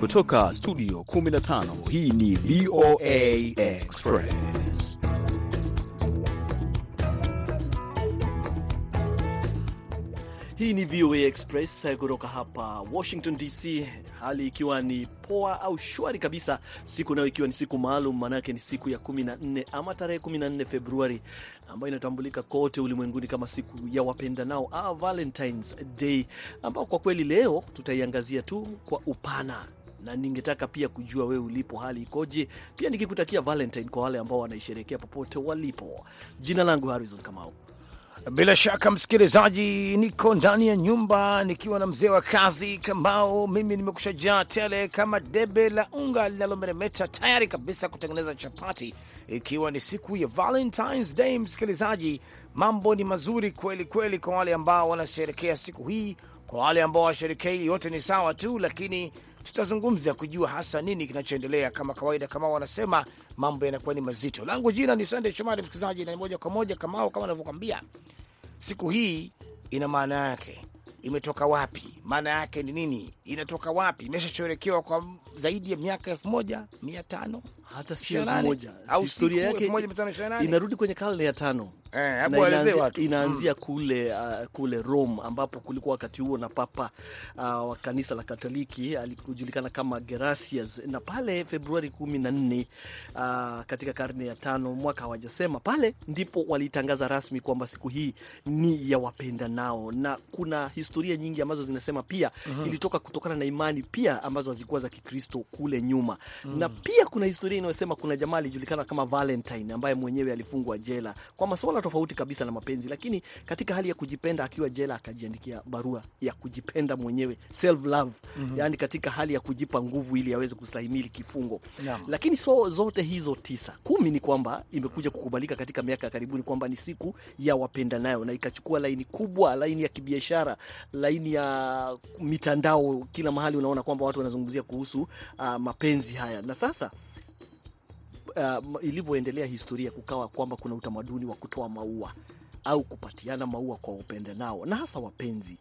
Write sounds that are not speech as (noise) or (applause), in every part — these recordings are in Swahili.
Kutoka studio 15 hii ni VOA Express. Hii ni VOA Express kutoka hapa Washington DC, hali ikiwa ni poa au shwari kabisa, siku nayo ikiwa ni siku maalum, maanake ni siku ya 14 ama tarehe 14 Februari ambayo inatambulika kote ulimwenguni kama siku ya wapendanao au Valentines Day, ambao kwa kweli leo tutaiangazia tu kwa upana na ningetaka pia kujua wewe ulipo hali ikoje, pia nikikutakia Valentine kwa wale ambao wanaisherehekea popote walipo. Jina langu Harrison Kamau. Bila shaka msikilizaji, niko ndani ya nyumba nikiwa na mzee wa kazi Kambao. Mimi nimekusha jaa tele kama debe la unga linalomeremeta tayari kabisa kutengeneza chapati, ikiwa ni siku ya Valentines Day. Msikilizaji, mambo ni mazuri kweli kweli kwa wale ambao wanasherekea siku hii. Kwa wale ambao washerekei, yote ni sawa tu, lakini tutazungumza kujua hasa nini kinachoendelea. Kama kawaida, kama wanasema mambo yanakuwa ni mazito. Langu jina ni Sande Shomari, msikilizaji, na moja kwa moja Kamao, kama anavyokwambia siku hii ina maana yake, imetoka wapi? Maana yake ni nini? Inatoka wapi? Imeshasherekewa kwa zaidi ya miaka elfu moja mia tano hata si elfu moja, Au historia yake inarudi kwenye karne ya tano. Eh, Na inaanzia, mm. kule uh, kule Rome ambapo kulikuwa wakati huo na papa uh, wa kanisa la Katoliki alikujulikana kama Gerasius, na pale Februari kumi na nne uh, katika karne ya tano, mwaka hawajasema, pale ndipo walitangaza rasmi kwamba siku hii ni ya wapenda nao, na kuna historia nyingi ambazo zinasema pia ilitoka kutokana na imani pia ambazo hazikuwa za Kikristo kule nyuma. Na pia kuna historia inayosema kuna jamaa alijulikana kama Valentine ambaye mwenyewe alifungwa jela. Kwa masuala tofauti kabisa na mapenzi, lakini katika hali ya kujipenda akiwa jela akajiandikia barua ya kujipenda mwenyewe self love, yani katika hali ya kujipa nguvu ili aweze kustahimili kifungo. yeah. Lakini so zote hizo tisa kumi ni kwamba imekuja kukubalika katika miaka ya karibuni kwamba ni siku ya wapenda nayo, na ikachukua laini kubwa, laini ya kibiashara, laini ya mitandao, kila mahali unaona kwamba watu wanazungumzia kuhusu uh, mapenzi haya na sasa uh, ilivyoendelea historia kukawa kwamba kuna utamaduni wa kutoa maua au kupatiana maua kwa wapenda nao na hasa wapenzi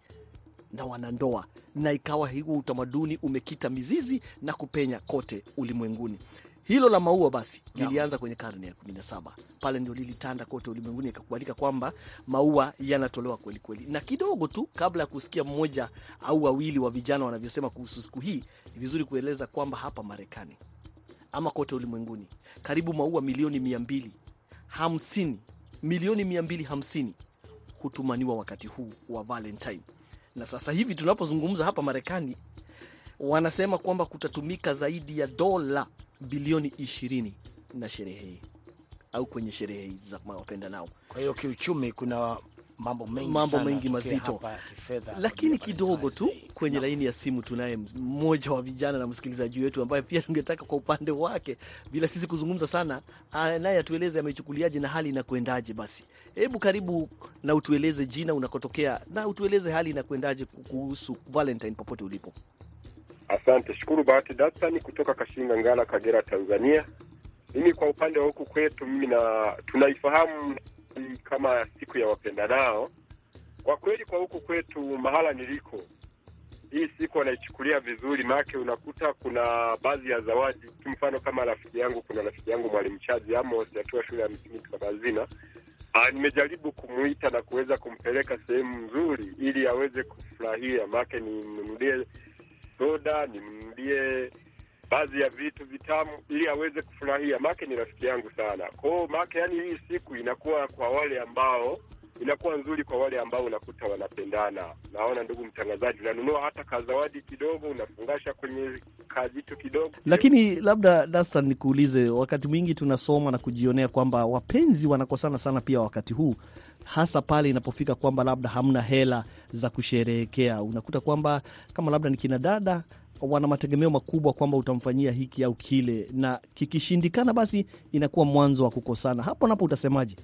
na wanandoa, na ikawa huo utamaduni umekita mizizi na kupenya kote ulimwenguni. Hilo la maua basi lilianza kwenye karne ya 17 pale ndio lilitanda kote ulimwenguni, ikakubalika kwamba maua yanatolewa kweli kweli. Na kidogo tu kabla ya kusikia mmoja au wawili wa vijana wanavyosema kuhusu siku hii, ni vizuri kueleza kwamba hapa Marekani ama kote ulimwenguni karibu maua milioni mia mbili hamsini milioni mia mbili hamsini hutumaniwa wakati huu wa Valentine. Na sasa hivi tunapozungumza hapa Marekani, wanasema kwamba kutatumika zaidi ya dola bilioni ishirini na sherehe au kwenye sherehe hizi za wapenda nao Kwa hiyo kiuchumi kuna mambo mengi mambo mengi mazito, kifedha lakini kidogo tu kwenye no. laini ya simu tunaye mmoja wa vijana na msikilizaji wetu ambaye pia tungetaka kwa upande wake, bila sisi kuzungumza sana, naye atueleze amechukuliaje na hali inakwendaje. Basi hebu karibu na utueleze jina, unakotokea na utueleze hali inakwendaje kuhusu Valentine popote ulipo. Asante, shukuru Bahati Dasani kutoka Kashinga Ngala, Kagera, Tanzania. Mimi kwa upande wa huku kwetu, mimi na tunaifahamu kama siku ya wapendanao. Kwa kweli, kwa huku kwetu mahala niliko, hii siku wanaichukulia vizuri, maake unakuta kuna baadhi ya zawadi. Mfano kama rafiki yangu, kuna rafiki yangu Mwalimu Chazi Amos akiwa shule ya msingi Kabazina, Ah, nimejaribu kumuita na kuweza kumpeleka sehemu nzuri ili aweze kufurahia, maake nimnunulie soda, nimnunulie baadhi ya vitu vitamu ili aweze kufurahia, Make ni rafiki yangu sana. kwao, make yani hii siku inakuwa kwa wale ambao inakuwa nzuri kwa wale ambao unakuta wanapendana. Naona ndugu mtangazaji, unanunua hata kazawadi kidogo, unafungasha kwenye kajitu kidogo, Lakini labda Dastan, nikuulize, wakati mwingi tunasoma na kujionea kwamba wapenzi wanakosana sana pia wakati huu, hasa pale inapofika kwamba labda hamna hela za kusherehekea. Unakuta kwamba kama labda ni kina dada wana mategemeo makubwa kwamba utamfanyia hiki au kile, na kikishindikana, basi inakuwa mwanzo wa kukosana. Hapo napo utasemaje?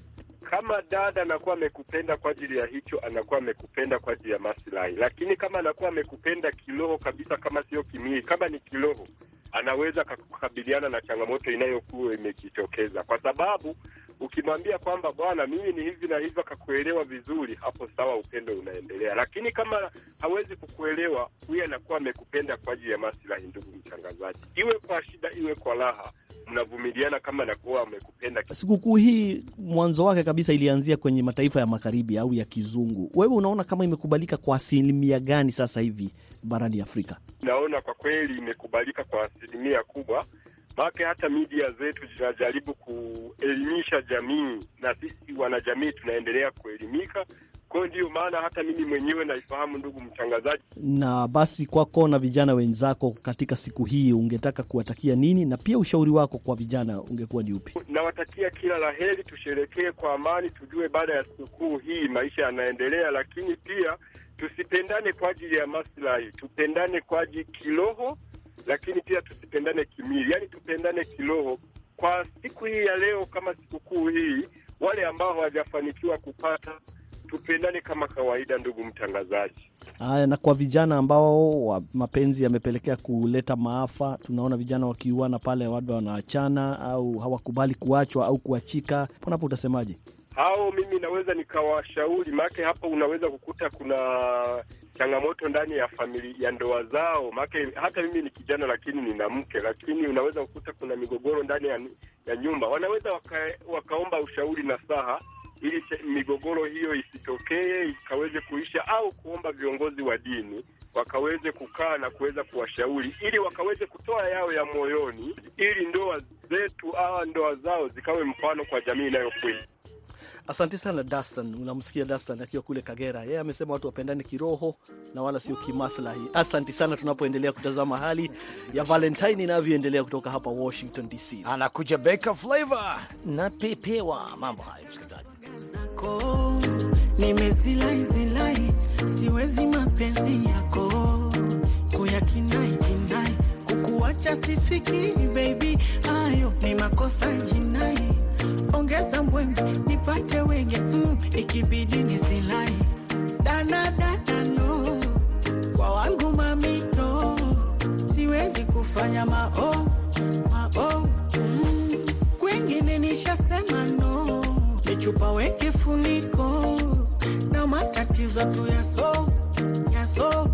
kama dada anakuwa amekupenda kwa ajili ya hicho, anakuwa amekupenda kwa ajili ya maslahi. Lakini kama anakuwa amekupenda kiroho kabisa, kama sio kimwili, kama ni kiroho, anaweza kukabiliana na changamoto inayokuwa imejitokeza, kwa sababu Ukimwambia kwamba bwana, mimi ni hivi na hivi, akakuelewa vizuri, hapo sawa, upendo unaendelea. Lakini kama hawezi kukuelewa, huyu anakuwa amekupenda kwa ajili ya maslahi. Ndugu mtangazaji, iwe kwa shida, iwe kwa raha, mnavumiliana kama anakuwa amekupenda. Sikukuu hii mwanzo wake kabisa ilianzia kwenye mataifa ya magharibi au ya kizungu. Wewe unaona kama imekubalika kwa asilimia gani sasa hivi barani Afrika? Naona kwa kweli imekubalika kwa asilimia kubwa, maana hata media zetu zinajaribu kuelimisha jamii na sisi wanajamii tunaendelea kuelimika. Kwa hiyo ndiyo maana hata mimi mwenyewe naifahamu, ndugu mtangazaji. Na basi kwako na vijana wenzako katika siku hii ungetaka kuwatakia nini, na pia ushauri wako kwa vijana ungekuwa ni upi? Nawatakia kila la heri, tusherekee kwa amani, tujue baada ya sikukuu hii maisha yanaendelea, lakini pia tusipendane kwa ajili ya maslahi, tupendane kwa ajili kiroho, lakini pia tusipendane kimwili, yani tupendane kiroho. Kwa siku hii ya leo, kama sikukuu hii, wale ambao hawajafanikiwa kupata, tupendane kama kawaida, ndugu mtangazaji. Haya, na kwa vijana ambao mapenzi yamepelekea kuleta maafa, tunaona vijana wakiuana pale, labda wanaachana au hawakubali kuachwa au kuachika, panapo utasemaje? Hao mimi naweza nikawashauri, maake hapo unaweza kukuta kuna changamoto ndani ya familia ya ndoa zao. make hata mimi ni kijana, lakini nina mke, lakini unaweza kukuta kuna migogoro ndani ya, ya nyumba. Wanaweza waka, wakaomba ushauri na saha ili migogoro hiyo isitokee ikaweze kuisha, au kuomba viongozi wa dini wakaweze kukaa na kuweza kuwashauri ili wakaweze kutoa yao ya moyoni, ili ndoa zetu au ndoa zao zikawe mfano kwa jamii inayokwenda. Asante sana Dastan. Unamsikia Dastan akiwa kule Kagera, yeye amesema watu wapendane kiroho na wala sio kimaslahi. Asante sana, tunapoendelea kutazama hali ya Valentine inavyoendelea kutoka hapa Washington DC. Anakuja Beka Flavor na pepewa. Mambo hayo, msikilizaji. Nimezilaizilai siwezi mapenzi yako. Kuyakinai kinai. Kukuacha sifiki baby, hayo ni makosa jinai ongeza mbwembe nipate wenge mm, ikibidi nisilai. Dana dana no. Kwa wangu mamito siwezi kufanya mao mao mm, kwengine nishasema no. Nichupa weke funiko na matatizo tu yaso yaso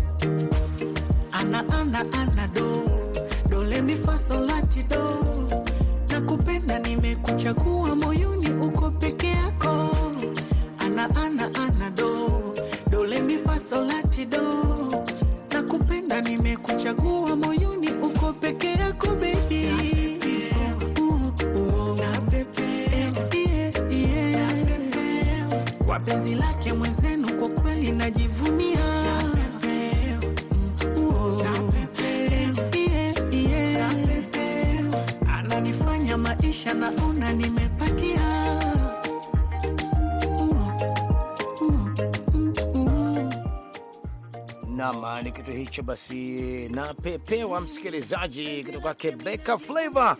ana ana ana do. Dole mifasolati nakupenda nimekuchagua moyoni uko peke yako. Ana ana ana do dole mifasolati do nakupenda nimekuchagua moyoni uko peke yako baby. Kwa penzi lake mwenzenu kwa kweli najivunia nama ni kitu hicho basi, na pepewa msikilizaji kutoka Quebec Flavor.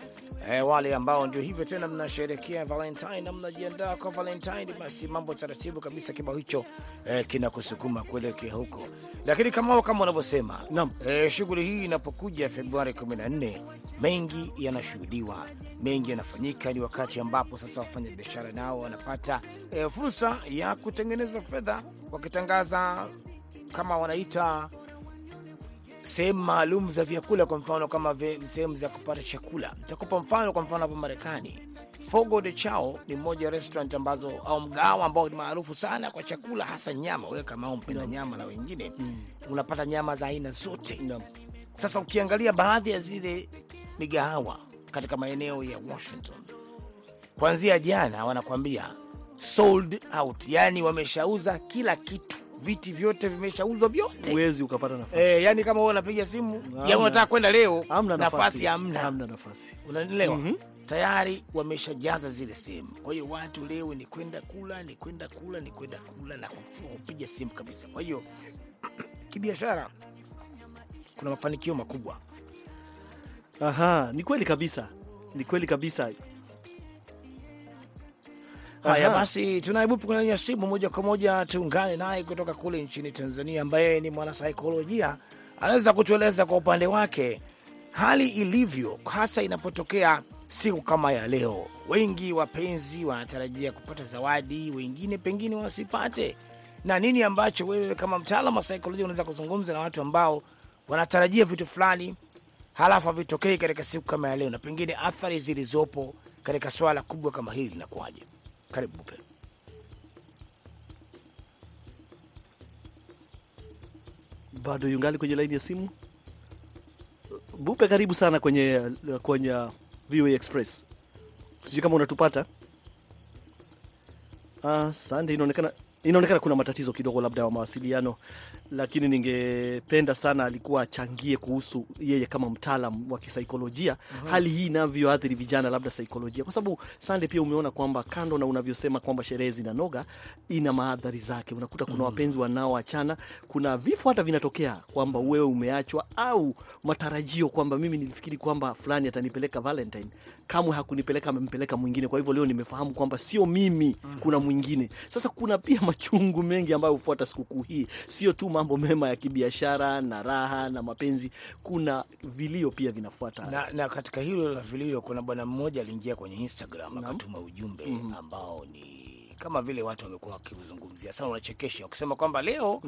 E, wale ambao ndio hivyo tena mnasherekea Valentine na mnajiandaa kwa Valentine, basi mambo taratibu kabisa, kibao hicho e, kinakusukuma kuelekea huko. Lakini kama kama unavyosema e, shughuli hii inapokuja Februari 14 mengi yanashuhudiwa, mengi yanafanyika. Ni wakati ambapo sasa wafanya biashara nao wanapata e, fursa ya kutengeneza fedha wakitangaza kama wanaita sehemu maalum za vyakula, kwa mfano kama sehemu za kupata chakula. Nitakupa mfano, kwa mfano hapa Marekani, Fogo de Chao ni mmoja ya restaurant ambazo au mgawa ambao ni maarufu sana kwa chakula, hasa nyama. Wewe kama mpenda nyama na wengine mm, unapata nyama za aina zote no. Sasa ukiangalia baadhi ya zile migahawa katika maeneo ya Washington, kuanzia jana wanakwambia sold out, yani wameshauza kila kitu viti vyote vimeshauzwa vyote, huwezi ukapata nafasi eh. yani kama wewe unapiga simu ya unataka kwenda leo, amna nafasi hamna, hamna nafasi, unanielewa? mm -hmm. Tayari wameshajaza zile sehemu. Kwa hiyo watu leo ni kwenda kula, ni kwenda kula, ni kwenda kula na kupiga simu kabisa. Kwa hiyo (clears throat) kibiashara kuna mafanikio makubwa. Aha, ni kweli kabisa, ni kweli kabisa. Haya basi, tunaibupu kwenye simu moja kwa moja, tuungane naye kutoka kule nchini Tanzania, ambaye ni mwanasaikolojia. Anaweza kutueleza kwa upande wake hali ilivyo, hasa inapotokea siku kama ya leo, wengi wapenzi wanatarajia kupata zawadi, wengine pengine wasipate. Na nini ambacho wewe kama mtaalamu wa saikolojia unaweza kuzungumza na watu ambao wanatarajia vitu fulani halafu havitokei katika siku kama ya leo, na pengine athari zilizopo katika swala kubwa kama hili linakuwaje? Karibu Bupe. bado yungali kwenye laini ya simu. Bupe, karibu sana kwenye kwenye VOA Express. Sijui kama unatupata. Ah, sande, inaonekana inaonekana kuna matatizo kidogo labda ya mawasiliano, lakini ningependa sana alikuwa achangie kuhusu yeye kama mtaalam wa kisaikolojia hali hii inavyoathiri vijana, labda saikolojia, kwa sababu Sande, pia umeona kwamba kando na unavyosema kwamba sherehe zinanoga, ina maadhari zake. Unakuta kuna wapenzi wanaoachana, kuna vifo hata vinatokea kwamba wewe umeachwa, au matarajio kwamba mimi nilifikiri kwamba fulani atanipeleka Valentine, kamwe hakunipeleka, amempeleka mwingine. Kwa hivyo leo nimefahamu kwamba sio mimi, kuna mwingine. Sasa kuna pia machungu mengi ambayo hufuata sikukuu hii, sio tu mambo mema ya kibiashara na raha na mapenzi, kuna vilio pia vinafuata. Na, na katika hilo la vilio, kuna bwana mmoja aliingia kwenye Instagram akatuma ujumbe ambao ni kama vile watu wamekuwa wakizungumzia sana, unachekesha wakisema kwamba leo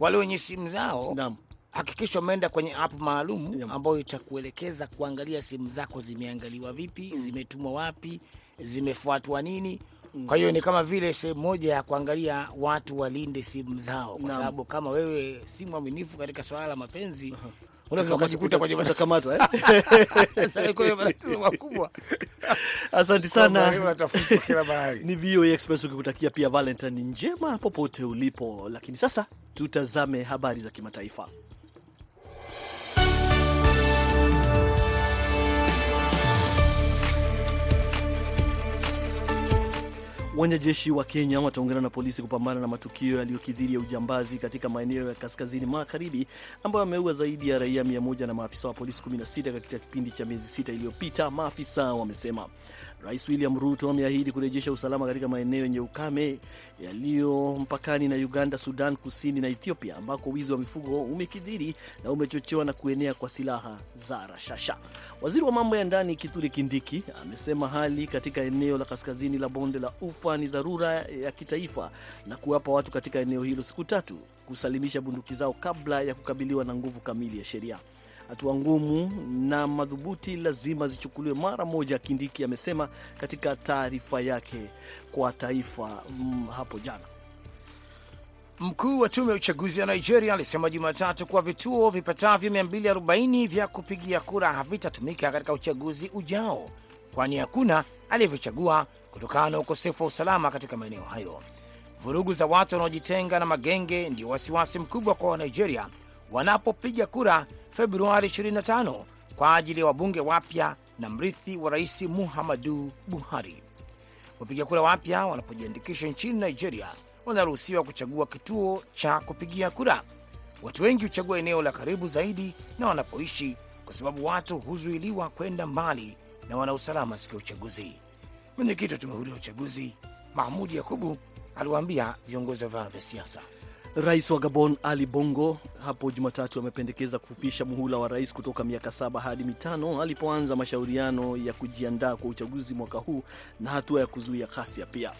wale wenye simu zao Naam. Hakikisha umeenda kwenye app maalum ambayo itakuelekeza kuangalia simu zako zimeangaliwa vipi, zimetumwa wapi, zimefuatwa nini. Kwa hiyo ni kama vile sehemu moja ya kuangalia watu walinde simu zao, kwa sababu kama wewe si mwaminifu katika swala la mapenzi unaweza ukajikuta kwenye (laughs) matatizo makubwa. Asante sana. Ni VOA Express ukikutakia pia Valentine njema popote ulipo. Lakini sasa tutazame habari za kimataifa. Wanajeshi wa Kenya wataungana na polisi kupambana na matukio yaliyokithiri ya ujambazi katika maeneo ya kaskazini magharibi ambayo ameua zaidi ya raia 100 na maafisa wa polisi 16 katika kipindi cha miezi sita iliyopita, maafisa wamesema. Rais William Ruto ameahidi kurejesha usalama katika maeneo yenye ukame yaliyo mpakani na Uganda, Sudan Kusini na Ethiopia, ambako wizi wa mifugo umekithiri na umechochewa na kuenea kwa silaha za rashasha. Waziri wa mambo ya ndani Kithure Kindiki amesema hali katika eneo la kaskazini la bonde la Ufa ni dharura ya kitaifa na kuwapa watu katika eneo hilo siku tatu kusalimisha bunduki zao kabla ya kukabiliwa na nguvu kamili ya sheria. Hatua ngumu na madhubuti lazima zichukuliwe mara moja, Kindiki amesema katika taarifa yake kwa taifa mm, hapo jana. Mkuu wa tume ya uchaguzi ya Nigeria alisema Jumatatu kuwa vituo vipatavyo 240 vya kupigia kura havitatumika katika uchaguzi ujao, kwani hakuna aliyevyochagua kutokana na ukosefu wa usalama katika maeneo hayo. Vurugu za watu wanaojitenga na magenge ndio wasiwasi mkubwa kwa Wanigeria wanapopiga kura Februari 25 kwa ajili ya wabunge wapya na mrithi wa rais Muhammadu Buhari. Wapiga kura wapya wanapojiandikisha nchini Nigeria wanaruhusiwa kuchagua kituo cha kupigia kura. Watu wengi huchagua eneo la karibu zaidi na wanapoishi, kwa sababu watu huzuiliwa kwenda mbali na wana usalama siku ya uchaguzi. Mwenyekiti wa tume huru ya uchaguzi Mahmud Yakubu aliwaambia viongozi wa vyama vya siasa Rais wa Gabon Ali Bongo hapo Jumatatu amependekeza kufupisha muhula wa rais kutoka miaka saba hadi mitano alipoanza mashauriano ya kujiandaa kwa uchaguzi mwaka huu na hatua ya kuzuia ghasia pia.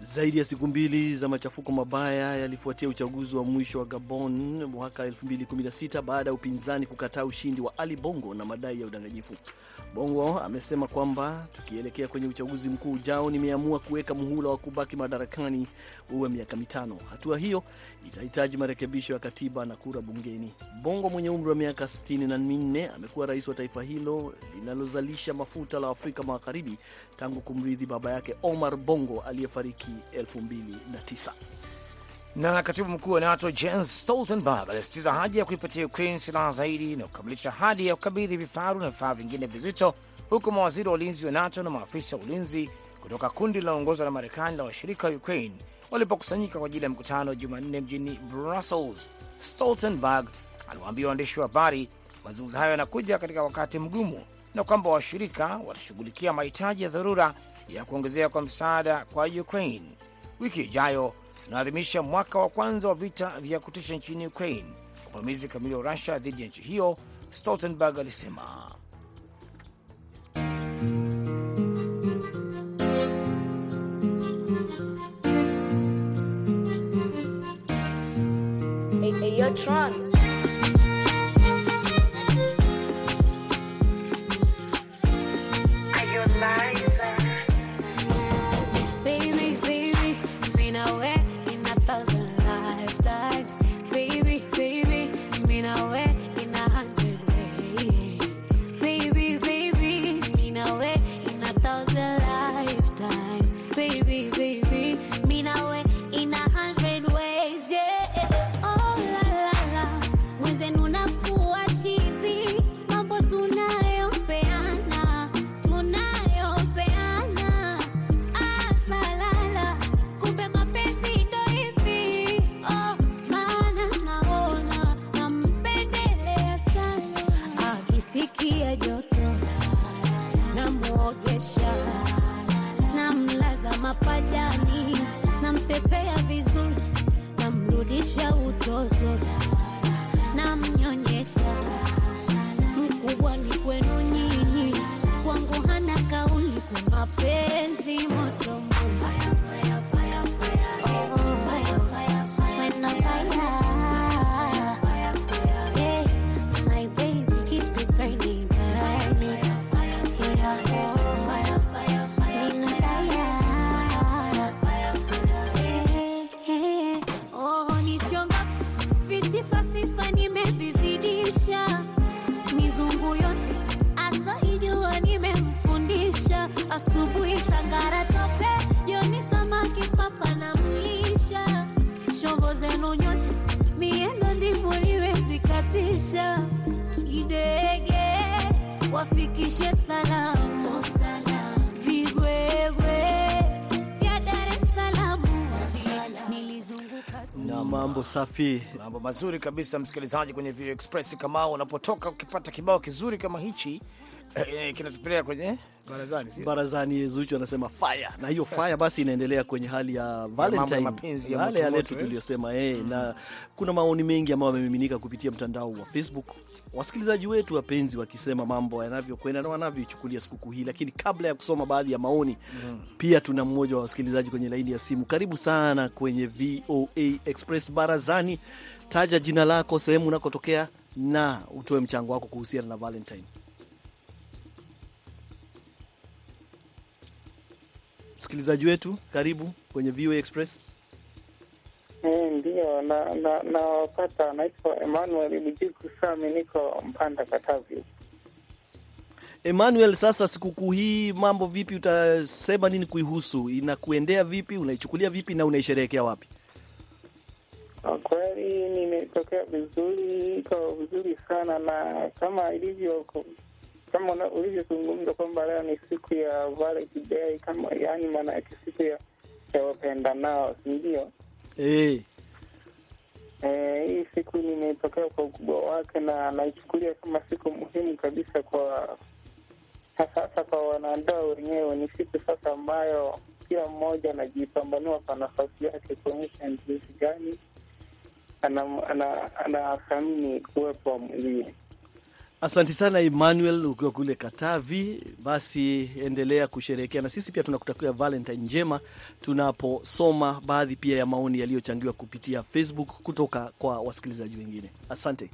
Zaidi ya siku mbili za machafuko mabaya yalifuatia uchaguzi wa mwisho wa Gabon mwaka 2016 baada ya upinzani kukataa ushindi wa Ali Bongo na madai ya udanganyifu. Bongo amesema kwamba tukielekea kwenye uchaguzi mkuu ujao, nimeamua kuweka muhula wa kubaki madarakani uwe miaka mitano. Hatua hiyo itahitaji marekebisho ya katiba na kura bungeni. Bongo mwenye umri wa miaka 64 amekuwa rais wa taifa hilo linalozalisha mafuta la Afrika Magharibi tangu kumrithi baba yake Omar Bongo aliyefariki 2009. na katibu mkuu wa NATO Jens Stoltenberg alisitiza haja ya kuipatia Ukraine silaha zaidi na kukamilisha ahadi ya kukabidhi vifaru na vifaa vingine vizito, huku mawaziri wa ulinzi wa NATO na maafisa wa ulinzi kutoka kundi linaloongozwa na Marekani la washirika wa Ukraine walipokusanyika kwa ajili ya mkutano Jumanne mjini Brussels. Stoltenberg aliwaambia waandishi wa habari mazungumzo hayo yanakuja katika wakati mgumu na kwamba washirika watashughulikia mahitaji ya dharura ya kuongezea kwa msaada kwa Ukraine. Wiki ijayo inaadhimisha mwaka wa kwanza wa vita vya kutisha nchini Ukraine, uvamizi kamili wa Rusia dhidi ya nchi hiyo, Stoltenberg alisema. Tron. Nampepea vizuri namrudisha utoto. Namnyonyesha wafikishe salamu vigwegwe vya Dar es Salaam na mambo safi. Mambo mazuri kabisa, msikilizaji, kwenye Vio Express. Kama unapotoka ukipata kibao kizuri kama hichi eh, kinatupeleka kwenye barazani, sio? Barazani Zuchu anasema fire, na hiyo fire (laughs) basi inaendelea kwenye hali ya Valentine, yale yale tu eh? tuliyosema eh, na kuna maoni mengi ambayo yamemiminika kupitia mtandao wa Facebook, wasikilizaji wetu wapenzi wakisema mambo yanavyokwenda na wanavyoichukulia sikukuu hii. Lakini kabla ya kusoma baadhi ya maoni pia tuna mmoja wa wasikilizaji kwenye laini ya simu. Karibu sana kwenye VOA Express Barazani, taja jina lako, sehemu unakotokea na utoe mchango wako kuhusiana na Valentine. Msikilizaji wetu, karibu kwenye VOA Express. Ndio, nawapata na na. Naitwa Emmanuel Bujiku Sami, niko Mpanda, Katavi. Emmanuel, sasa sikukuu hii mambo vipi? Utasema nini kuihusu? Inakuendea vipi? Unaichukulia vipi na unaisherehekea wapi? Kwa kweli nimetokea vizuri, iko vizuri sana, na kama ilivyo kama ulivyozungumza kwamba leo ni siku ya Valentine's Day, kama yaani maana yake siku ya wapendanao, si ndio? Eh, Eh, hii siku nimetokea kwa ukubwa wake na naichukulia kama siku muhimu kabisa kwa hasa kwa wanandoa wenyewe. Ni siku sasa ambayo kila mmoja anajipambanua kwa nafasi yake, kuonyesha jinsi gani anathamini ana, ana, uwepo wa mwenzie. Asanti sana Emmanuel, ukiwa kule Katavi. Basi endelea kusherehekea, na sisi pia tunakutakia Valentine njema, tunaposoma baadhi pia ya maoni yaliyochangiwa kupitia Facebook kutoka kwa wasikilizaji wengine. Asante.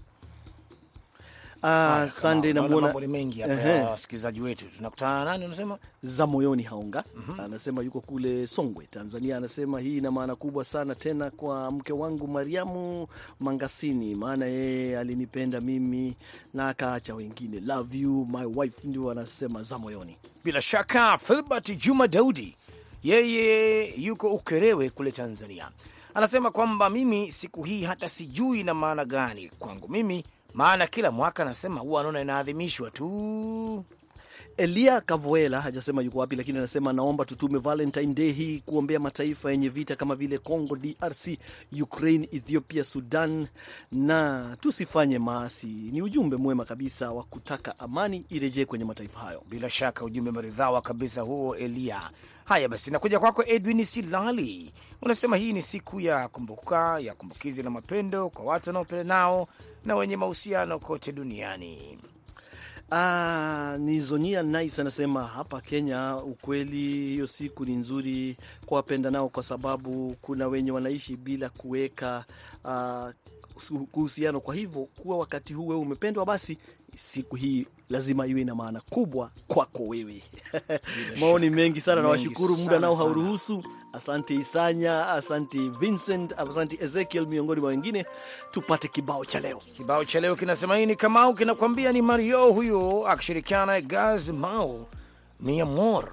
Ah, Sunday namuona mambo mengi hapa wasikilizaji wetu. Tunakutana nani unasema? za moyoni haonga anasema yuko kule Songwe, Tanzania. Anasema hii ina maana kubwa sana tena kwa mke wangu Mariamu Mangasini, maana yeye alinipenda mimi na akaacha wengine. Love you my wife, ndio anasema za moyoni. Bila shaka Filbert Juma Daudi, yeye yuko Ukerewe kule Tanzania, anasema kwamba mimi siku hii hata sijui na maana gani kwangu mimi, maana kila mwaka anasema huwa anaona inaadhimishwa tu. Elia Kavoela hajasema yuko wapi, lakini anasema naomba tutume Valentine Day hii kuombea mataifa yenye vita kama vile Congo DRC, Ukraine, Ethiopia, Sudan na tusifanye maasi. Ni ujumbe mwema kabisa wa kutaka amani irejee kwenye mataifa hayo. Bila shaka ujumbe maridhawa kabisa huo, Elia. Haya basi, nakuja kwako Edwin Silali, unasema hii ni siku ya kumbuka ya kumbukizi la mapendo kwa watu wanaopenda nao na wenye mahusiano kote duniani. Ah, ni Zonia Nice anasema hapa Kenya, ukweli hiyo siku ni nzuri kwa wapenda nao, kwa sababu kuna wenye wanaishi bila kuweka ah, kuhusiano. Kwa hivyo kuwa wakati huu wewe umependwa, basi siku hii lazima iwe na maana kubwa kwako wewe. Maoni mengi sana, nawashukuru, muda nao hauruhusu. Asante Isanya, asante Vincent, asante Ezekiel, miongoni mwa wengine. Tupate kibao cha leo. Kibao cha leo kinasema hii ni Kamau, kinakwambia ni Mario huyo akishirikiana na Gaz Mau, mi amor.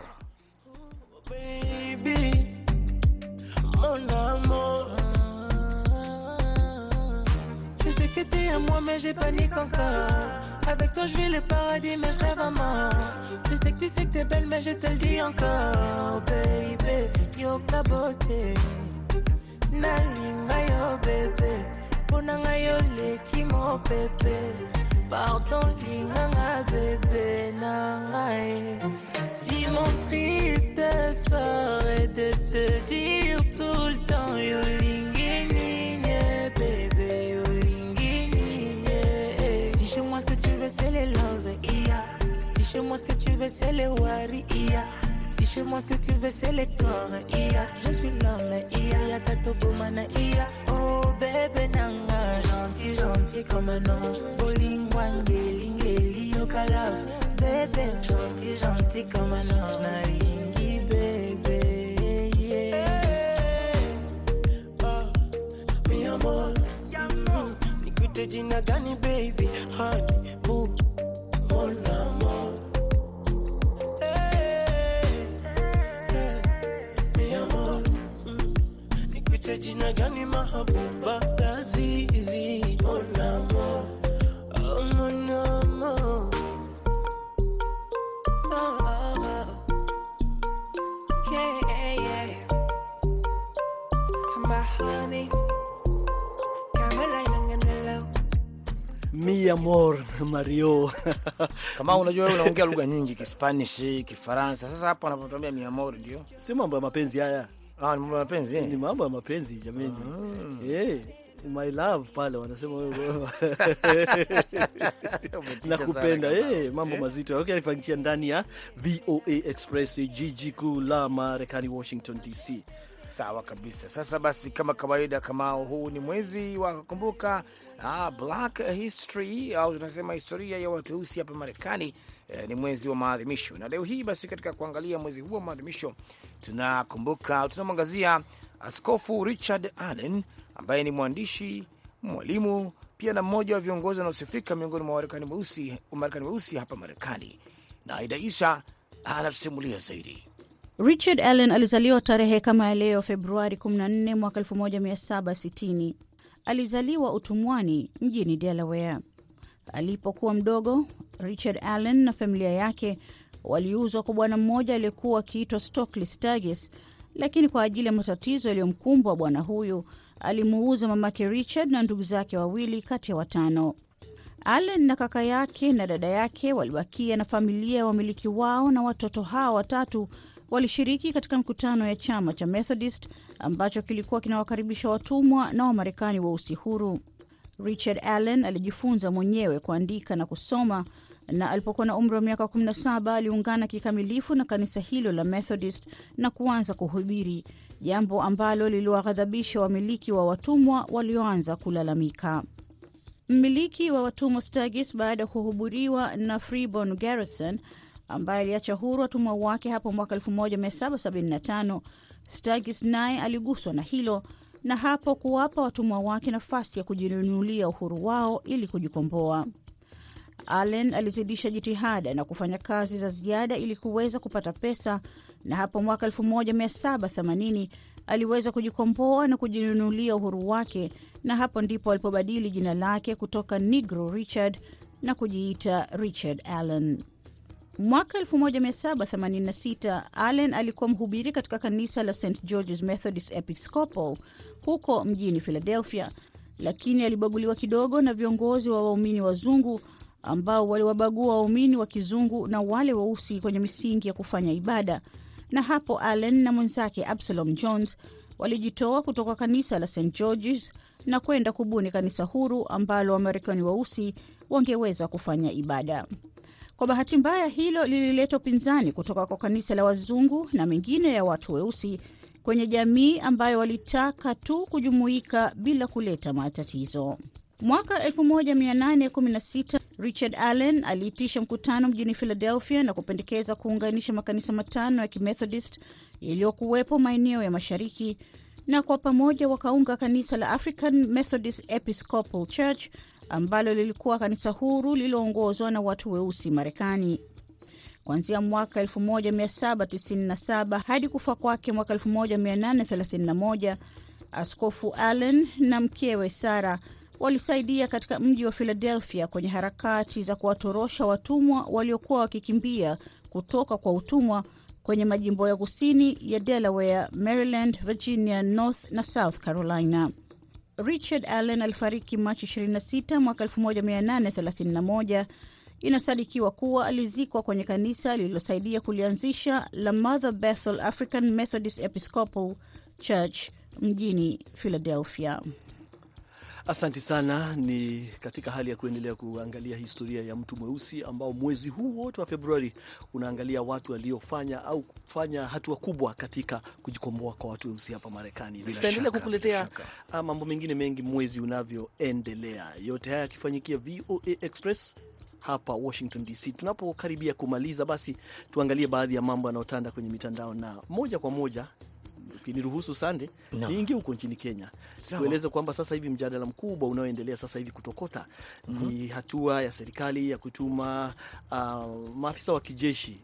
baby, mon amour. Je sais que t'es à moi, mais j'ai panique encore. Avec toi, je vis le paradis, mais je rêve à mort. Je sais que tu sais que t'es belle, mais je te le dis encore, baby. Yo, kabote. Nalinga yo, bébé. Ponanga yo, leki mo, bébé. Pardon, linganga, bébé, nangae. Si mon triste serait de te dire tout le temps, yo, c'est les love, iya. Si chez moi, ce que tu veux, c'est les wari, iya. Si chez moi, ce que tu veux, c'est les corps, iya. Je suis l'homme. Ya tato bomana, iya. Oh, bébé, nanga, gentil, gentil comme un ange. Bolingwange, lingeli, okala. Bébé, gentil, gentil comme un ange. Naringi, bébé, yeah. Ah, mi amor, mm, nikute jina gani baby, honey, Mona. Mario (laughs) Kama unajua wewe unaongea lugha nyingi, Kispanish, Kifaransa. Sasa hapo anapotuambia mi amor ndio si mambo ya mapenzi haya, ah, ni mambo ya mapenzi ni eh? mambo ya mapenzi jameni. Eh, my love pale wanasema wewe- (laughs) nakupenda eh, mambo mazito okay, ifanyikia ndani ya VOA Express, jiji kuu la Marekani, Washington DC. Sawa kabisa. Sasa basi, kama kawaida, kama huu ni mwezi wa kukumbuka ah, Black History au tunasema historia ya watu weusi hapa Marekani. Eh, ni mwezi wa maadhimisho, na leo hii basi, katika kuangalia mwezi huu wa maadhimisho, tunakumbuka tunamwangazia Askofu Richard Allen ambaye ni mwandishi, mwalimu pia na mmoja wa viongozi wanaosifika miongoni mwa Wamarekani weusi hapa Marekani, na Aida Isa anatusimulia zaidi. Richard Allen alizaliwa tarehe kama ya leo Februari 14 mwaka 1760. Alizaliwa utumwani mjini Delaware. Alipokuwa mdogo, Richard Allen na familia yake waliuzwa kwa bwana mmoja aliyekuwa akiitwa Stokely Sturgis, lakini kwa ajili ya matatizo yaliyomkumbwa bwana huyu alimuuza mamake Richard na ndugu zake wawili kati ya watano. Allen na kaka yake na dada yake walibakia na familia ya wamiliki wao, na watoto hao watatu walishiriki katika mkutano ya chama cha Methodist ambacho kilikuwa kinawakaribisha watumwa na Wamarekani weusi huru. Richard Allen alijifunza mwenyewe kuandika na kusoma na alipokuwa na umri wa miaka 17 aliungana kikamilifu na kanisa hilo la Methodist na kuanza kuhubiri, jambo ambalo liliwaghadhabisha wamiliki wa watumwa walioanza kulalamika. Mmiliki wa watumwa Sturgis, baada ya kuhuburiwa na Freeborn Garrison ambaye aliacha huru watumwa wake hapo mwaka 1775, Sturgis naye aliguswa na hilo na hapo kuwapa watumwa wake nafasi ya kujinunulia uhuru wao ili kujikomboa. Allen alizidisha jitihada na kufanya kazi za ziada ili kuweza kupata pesa, na hapo mwaka 1780 aliweza kujikomboa na kujinunulia uhuru wake, na hapo ndipo alipobadili jina lake kutoka Negro Richard na kujiita Richard Allen. Mwaka 1786 Allen alikuwa mhubiri katika kanisa la St George's Methodist Episcopal huko mjini Philadelphia, lakini alibaguliwa kidogo na viongozi wa waumini wazungu ambao waliwabagua waumini wa kizungu na wale weusi kwenye misingi ya kufanya ibada, na hapo Allen na mwenzake Absalom Jones walijitoa kutoka kanisa la St George's na kwenda kubuni kanisa huru ambalo Wamarekani weusi wangeweza kufanya ibada. Kwa bahati mbaya, hilo lilileta upinzani kutoka kwa kanisa la wazungu na mengine ya watu weusi kwenye jamii ambayo walitaka tu kujumuika bila kuleta matatizo. Mwaka 1816 Richard Allen aliitisha mkutano mjini Philadelphia na kupendekeza kuunganisha makanisa matano ya Kimethodist yaliyokuwepo maeneo ya mashariki, na kwa pamoja wakaunga kanisa la African Methodist Episcopal Church ambalo lilikuwa kanisa huru lililoongozwa na watu weusi Marekani. Kuanzia mwaka 1797 hadi kufa kwake mwaka 1831, Askofu Allen na mkewe Sara walisaidia katika mji wa Philadelphia kwenye harakati za kuwatorosha watumwa waliokuwa wakikimbia kutoka kwa utumwa kwenye majimbo ya kusini ya Delaware, Maryland, Virginia, North na South Carolina. Richard Allen alifariki Machi 26 mwaka 1831. Inasadikiwa kuwa alizikwa kwenye kanisa lililosaidia kulianzisha la Mother Bethel African Methodist Episcopal Church mjini Philadelphia. Asanti sana. Ni katika hali ya kuendelea kuangalia historia ya mtu mweusi ambao mwezi huu wote wa Februari unaangalia watu waliofanya au kufanya hatua kubwa katika kujikomboa kwa watu weusi hapa Marekani. Tutaendelea kukuletea ah, mambo mengine mengi mwezi unavyoendelea, yote haya yakifanyikia VOA Express hapa Washington DC. Tunapokaribia kumaliza, basi tuangalie baadhi ya mambo yanayotanda kwenye mitandao na moja kwa moja ukiniruhusu Sande, No. niingie huko nchini Kenya Sawa. tueleze kwamba sasa hivi mjadala mkubwa unaoendelea sasa hivi kutokota ni hatua ya serikali ya kutuma uh, maafisa wa kijeshi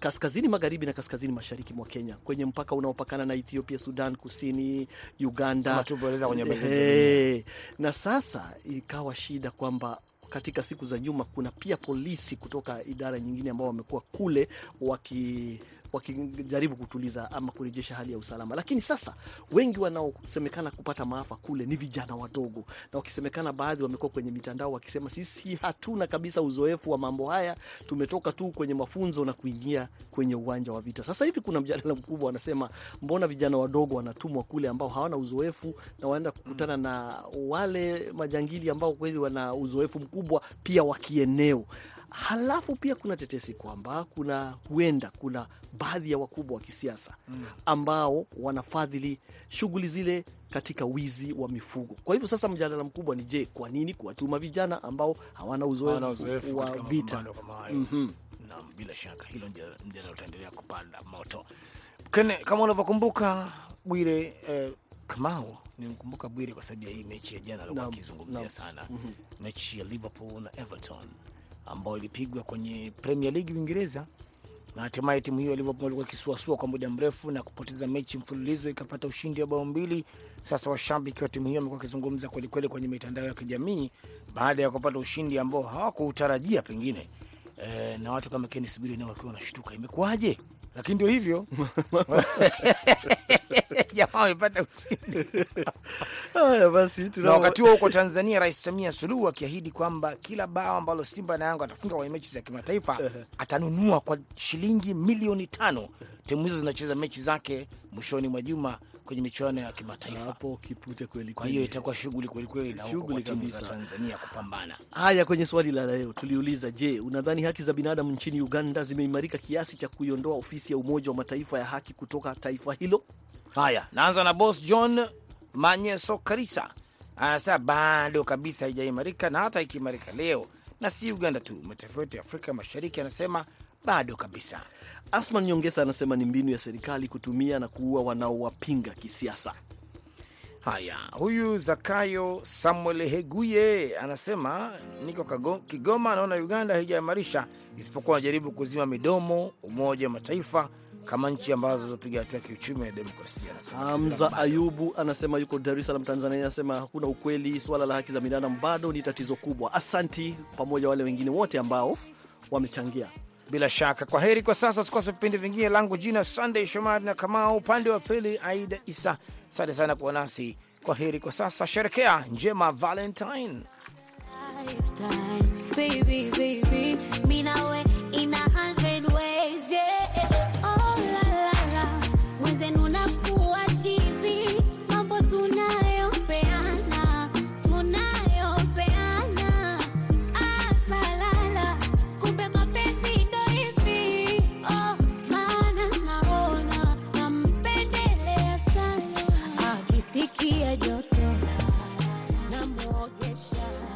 kaskazini magharibi na kaskazini mashariki mwa Kenya kwenye mpaka unaopakana na Ethiopia, Sudan Kusini, Uganda za Ehe. na sasa ikawa shida kwamba katika siku za nyuma kuna pia polisi kutoka idara nyingine ambao wamekuwa kule waki wakijaribu kutuliza ama kurejesha hali ya usalama, lakini sasa wengi wanaosemekana kupata maafa kule ni vijana wadogo, na wakisemekana baadhi wamekuwa kwenye mitandao wakisema sisi hatuna kabisa uzoefu wa mambo haya, tumetoka tu kwenye mafunzo na kuingia kwenye uwanja wa vita. Sasa hivi kuna mjadala mkubwa, wanasema mbona vijana wadogo wanatumwa kule ambao hawana uzoefu na waenda kukutana na wale majangili ambao kweli wana uzoefu mkubwa pia wa kieneo. Halafu pia kuna tetesi kwamba kuna huenda kuna baadhi ya wakubwa wa kisiasa ambao wanafadhili shughuli zile katika wizi wa mifugo. Kwa hivyo sasa mjadala mkubwa ni je, kwa nini kuwatuma vijana ambao hawana uzoefu wa vita? Mhm. Naam, bila shaka hilo mjadala utaendelea kupanda moto. Kene, kama unavyokumbuka Bwire eh, Kamau, nimkumbuka Bwire kwa sababu ya hii mechi ya jana alikuwa akizungumzia sana mm -hmm. mechi ya Liverpool na Everton ambayo ilipigwa kwenye Premier League Uingereza, na hatimaye timu hiyo Liverpool ilikuwa ikisuasua kwa muda mrefu na kupoteza mechi mfululizo ikapata ushindi wa bao mbili. Sasa washabiki wa timu hiyo wamekuwa wakizungumza kwelikweli kwenye mitandao ya kijamii baada ya kupata ushindi ambao hawakuutarajia pengine. E, na watu kama Kennes Bwire nao wakiwa wanashtuka imekuwaje, lakini ndio hivyo (laughs) jamaa wamepata ushindi. Haya basi, Na wakati huo huko Tanzania, Rais Samia Suluhu akiahidi kwamba kila bao ambalo Simba na Yanga atafunga kwenye mechi za kimataifa (laughs) atanunua kwa shilingi milioni tano. Timu hizo zinacheza mechi zake mwishoni mwa juma kwenye michuano ya kimataifa. hapo kipute kweli Kwa hiyo itakuwa shughuli kwelikweli na Shughuli za kabisa. Tanzania kupambana. Haya, kwenye swali la leo tuliuliza, je, unadhani haki za binadamu nchini Uganda zimeimarika kiasi cha kuiondoa ofisi ya Umoja wa Mataifa ya haki kutoka taifa hilo? Haya, naanza na Boss John Manyeso Karisa, anasema bado kabisa haijaimarika, na hata ikiimarika leo, na si Uganda tu, mataifa yote ya Afrika Mashariki, anasema bado kabisa. Asman Nyongesa anasema ni mbinu ya serikali kutumia na kuua wanaowapinga kisiasa. Haya, huyu Zakayo Samuel Heguye anasema niko Kago- Kigoma, anaona Uganda haijaimarisha isipokuwa anajaribu kuzima midomo Umoja wa Mataifa kama nchi ambazo zinazopiga hatua ya kiuchumi na demokrasia. Hamza. Ayubu anasema yuko Dar es Salaam, Tanzania, anasema hakuna ukweli, swala la haki za binadamu bado ni tatizo kubwa. Asanti pamoja wale wengine wote ambao wamechangia. Bila shaka, kwa heri kwa sasa. Usikose vipindi vingine. Langu jina Sunday Shomari na Kamau, upande wa pili Aida Isa. Asante sana kuwa nasi. Kwa heri kwa sasa, sherekea njema Valentine. Baby, baby,